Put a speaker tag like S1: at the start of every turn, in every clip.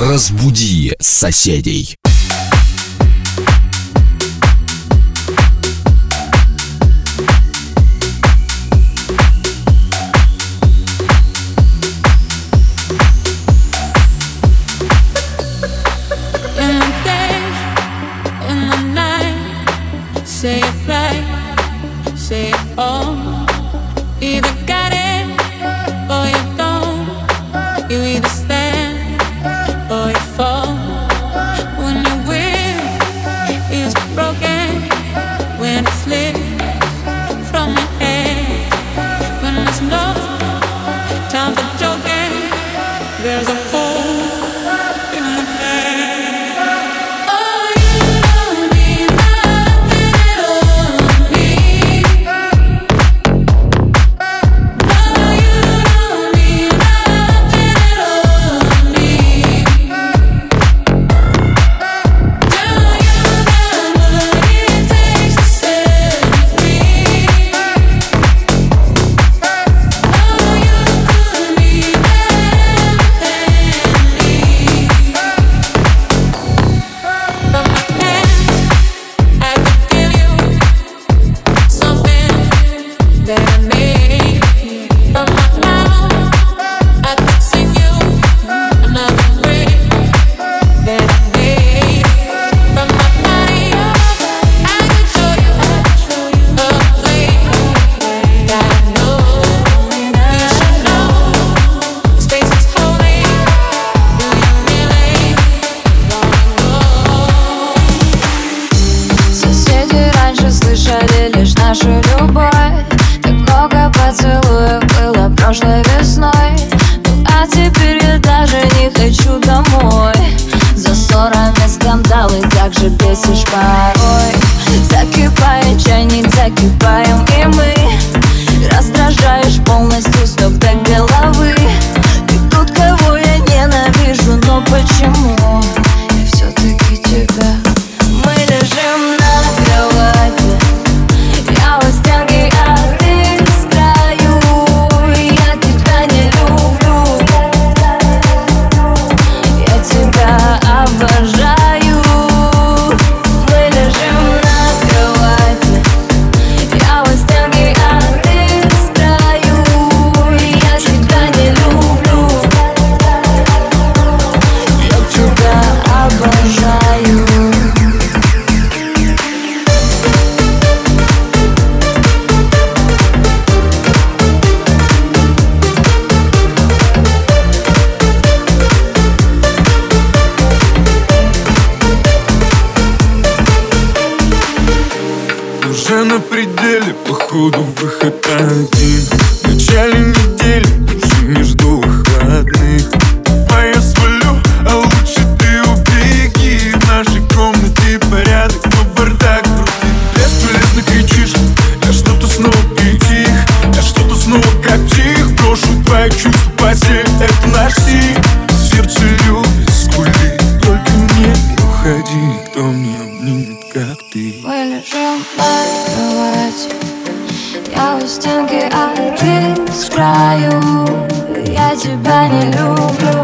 S1: Разбуди соседей.
S2: На
S3: пределе, походу выход один. В начале недели, уже не
S4: жду tu bannis l'oubli.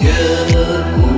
S4: good.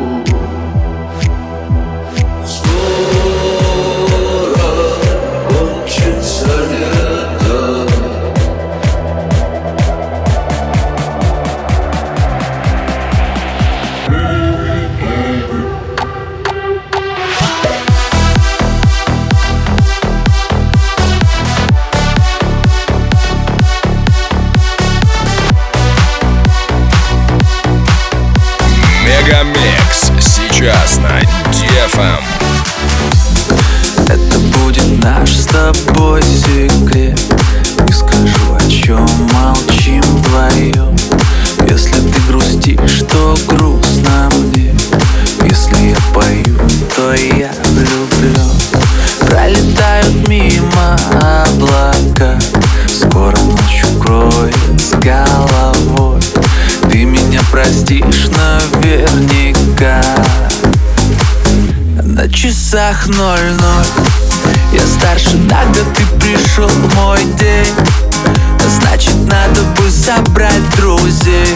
S4: Часах ноль-ноль Я старше год, ты пришел в мой день. Значит, надо бы собрать друзей.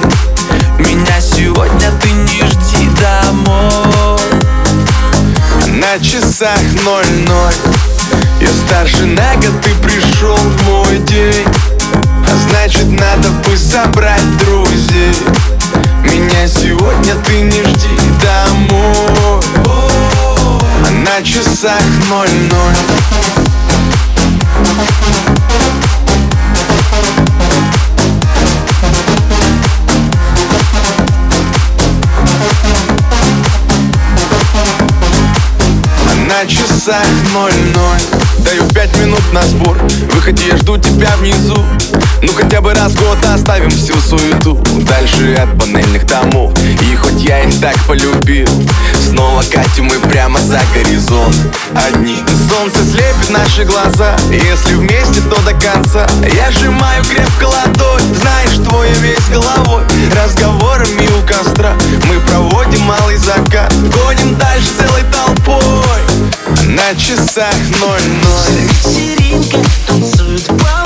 S4: Меня сегодня ты не жди домой.
S5: На часах ноль-ноль Я старше на год, ты пришел в мой день. А значит надо бы собрать часах ноль-ноль. Даю пять минут на сбор. Выходи, я жду тебя внизу. Ну хотя бы раз в год оставим всю суету. Дальше от панельных домов. И хоть я их так полюбил Снова катим мы прямо за горизонт. Одни Солнце слепит наши глаза. Если вместе, то до конца. Я сжимаю крепко ладонь. Знаешь, твой весь головой. Разговорами у костра Мы проводим малый закат. Гоним дальше целой толпой На часах ноль-ноль.
S6: Вечеринка, танцуют половинки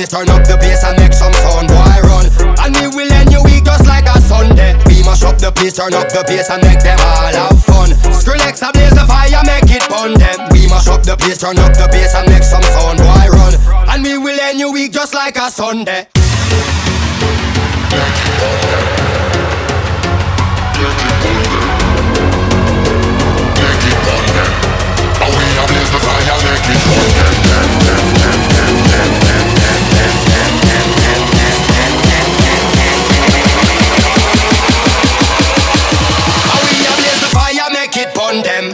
S7: the turn up the bass and make some sound, boy run. And we will end your week just like a Sunday. We mash up the place, turn up the bass and make them all have fun. Skrillex a blaze the fire, make it fun them. We mash up the place, turn up the bass and make some sound, boy run. And we will end your week just like a Sunday. How
S8: on
S9: them.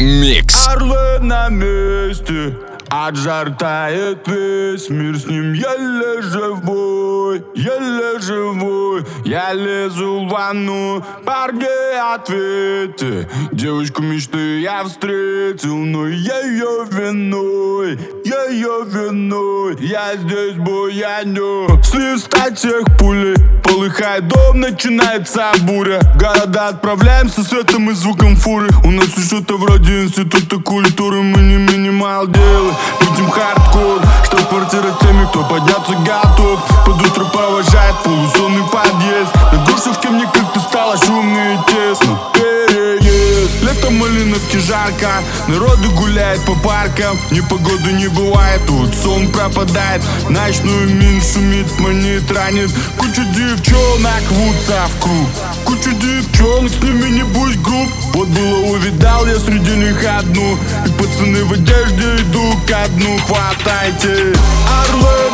S9: Микс.
S8: Орлы на месте, Аджар тает весь мир, с ним еле живой, еле живой. Я лезу в ванну, парни, ответы, Девочку мечты я встретил, но ее виной я ее вину, Я здесь буяню. С листа тех пули Полыхает дом, начинается буря. Города отправляемся светом и звуком фуры. У нас что-то вроде института культуры Мы не минимал делы, будем хардкор Что квартира теми, кто подняться готов. Под утро провожает полусонный подъезд. На Грушевке мне как-то стало шумно и тесно. Лето малиновки жарко, народы гуляет по паркам ни погоды не бывает, тут сон пропадает Ночную мин шумит, манит, ранит Куча девчонок вутся в круг Куча девчонок, с ними не будь груб Вот было увидал я среди них одну И пацаны в одежде идут ко дну Хватайте, орлы!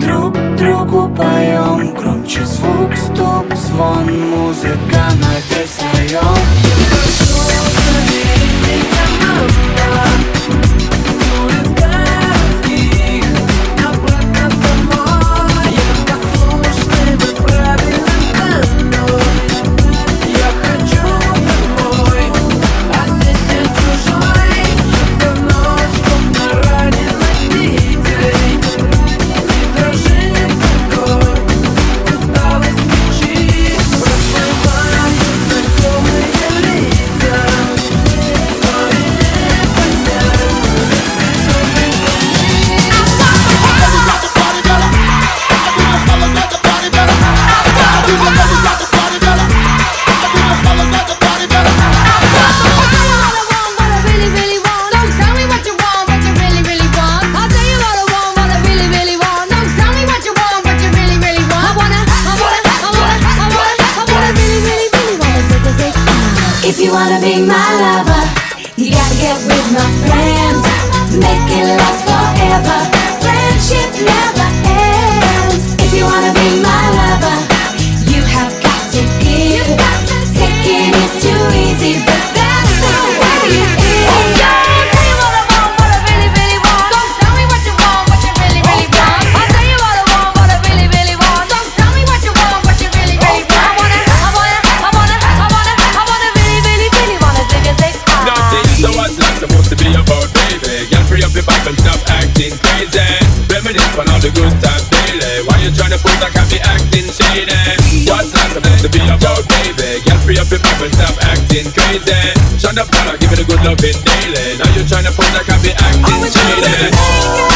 S4: друг другу поем. Громче звук, стук, звон, музыка на весь
S10: then. Shine the
S11: power, give it a good loving daily. Now you're trying to pose can't be acting shady